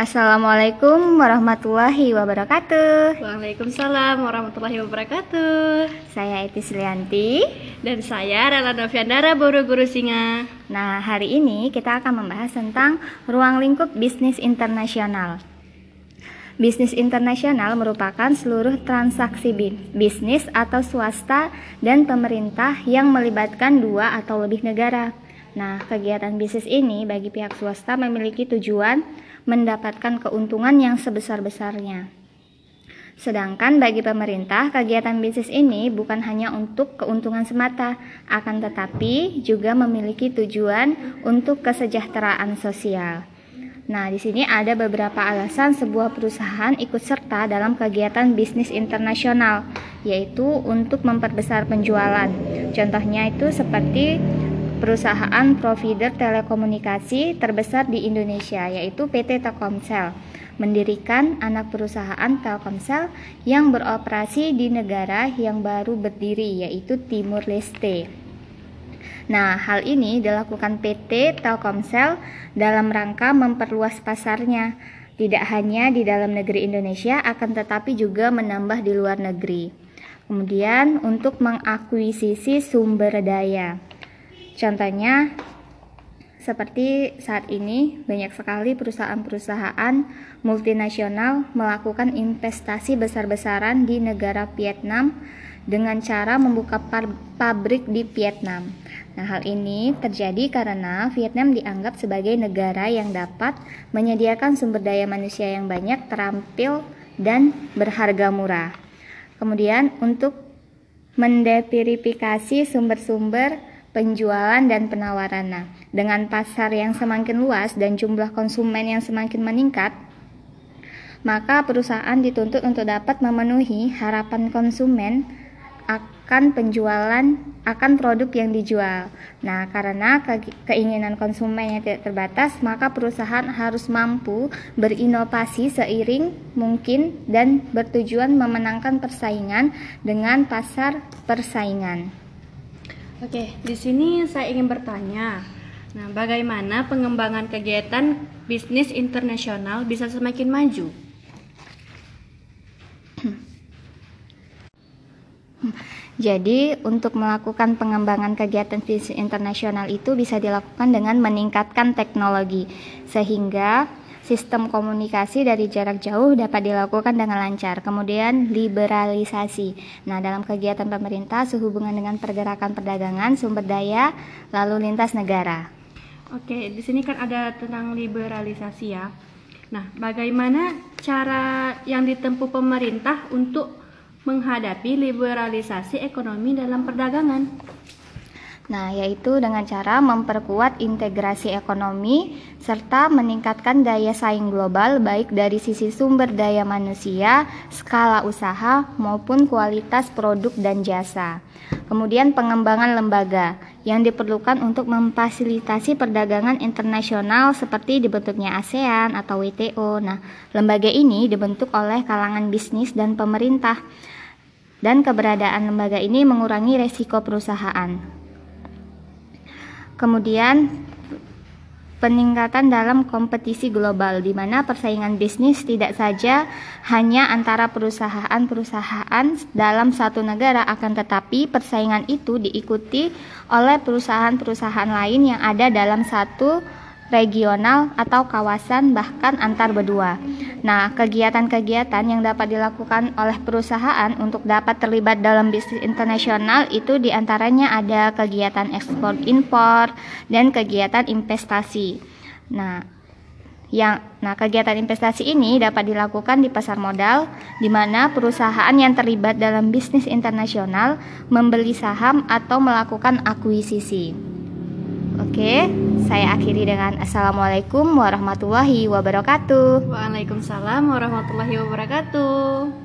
Assalamualaikum warahmatullahi wabarakatuh. Waalaikumsalam warahmatullahi wabarakatuh. Saya Etis Lianti. Dan saya Rela Noviandara Buru Guru Singa. Nah, hari ini kita akan membahas tentang ruang lingkup bisnis internasional. Bisnis internasional merupakan seluruh transaksi bisnis atau swasta dan pemerintah yang melibatkan dua atau lebih negara. Nah, kegiatan bisnis ini bagi pihak swasta memiliki tujuan mendapatkan keuntungan yang sebesar-besarnya. Sedangkan bagi pemerintah, kegiatan bisnis ini bukan hanya untuk keuntungan semata, akan tetapi juga memiliki tujuan untuk kesejahteraan sosial. Nah, di sini ada beberapa alasan sebuah perusahaan ikut serta dalam kegiatan bisnis internasional, yaitu untuk memperbesar penjualan. Contohnya itu seperti perusahaan provider telekomunikasi terbesar di Indonesia, yaitu PT Telkomsel, mendirikan anak perusahaan Telkomsel yang beroperasi di negara yang baru berdiri, yaitu Timur Leste. Nah, hal ini dilakukan PT Telkomsel dalam rangka memperluas pasarnya, tidak hanya di dalam negeri Indonesia, akan tetapi juga menambah di luar negeri. Kemudian, untuk mengakuisisi sumber daya, contohnya seperti saat ini, banyak sekali perusahaan-perusahaan multinasional melakukan investasi besar-besaran di negara Vietnam dengan cara membuka pabrik di Vietnam. Nah, hal ini terjadi karena Vietnam dianggap sebagai negara yang dapat menyediakan sumber daya manusia yang banyak, terampil, dan berharga murah. Kemudian, untuk mendeverifikasi sumber-sumber penjualan dan penawaran. Nah, dengan pasar yang semakin luas dan jumlah konsumen yang semakin meningkat, maka perusahaan dituntut untuk dapat memenuhi harapan konsumen akan penjualan akan produk yang dijual. Nah, karena ke keinginan konsumen yang tidak terbatas, maka perusahaan harus mampu berinovasi seiring mungkin dan bertujuan memenangkan persaingan dengan pasar persaingan. Oke, di sini saya ingin bertanya. Nah, bagaimana pengembangan kegiatan bisnis internasional bisa semakin maju? Jadi, untuk melakukan pengembangan kegiatan bisnis internasional itu bisa dilakukan dengan meningkatkan teknologi, sehingga sistem komunikasi dari jarak jauh dapat dilakukan dengan lancar. Kemudian, liberalisasi. Nah, dalam kegiatan pemerintah sehubungan dengan pergerakan perdagangan, sumber daya, lalu lintas negara. Oke, di sini kan ada tentang liberalisasi ya. Nah, bagaimana cara yang ditempuh pemerintah untuk menghadapi liberalisasi ekonomi dalam perdagangan. Nah, yaitu dengan cara memperkuat integrasi ekonomi serta meningkatkan daya saing global baik dari sisi sumber daya manusia, skala usaha maupun kualitas produk dan jasa. Kemudian pengembangan lembaga yang diperlukan untuk memfasilitasi perdagangan internasional seperti dibentuknya ASEAN atau WTO. Nah, lembaga ini dibentuk oleh kalangan bisnis dan pemerintah dan keberadaan lembaga ini mengurangi resiko perusahaan. Kemudian peningkatan dalam kompetisi global di mana persaingan bisnis tidak saja hanya antara perusahaan-perusahaan dalam satu negara akan tetapi persaingan itu diikuti oleh perusahaan-perusahaan lain yang ada dalam satu regional atau kawasan bahkan antar benua. Nah, kegiatan-kegiatan yang dapat dilakukan oleh perusahaan untuk dapat terlibat dalam bisnis internasional itu di antaranya ada kegiatan ekspor impor dan kegiatan investasi. Nah, yang nah kegiatan investasi ini dapat dilakukan di pasar modal di mana perusahaan yang terlibat dalam bisnis internasional membeli saham atau melakukan akuisisi. Oke, saya akhiri dengan Assalamualaikum warahmatullahi wabarakatuh. Waalaikumsalam warahmatullahi wabarakatuh.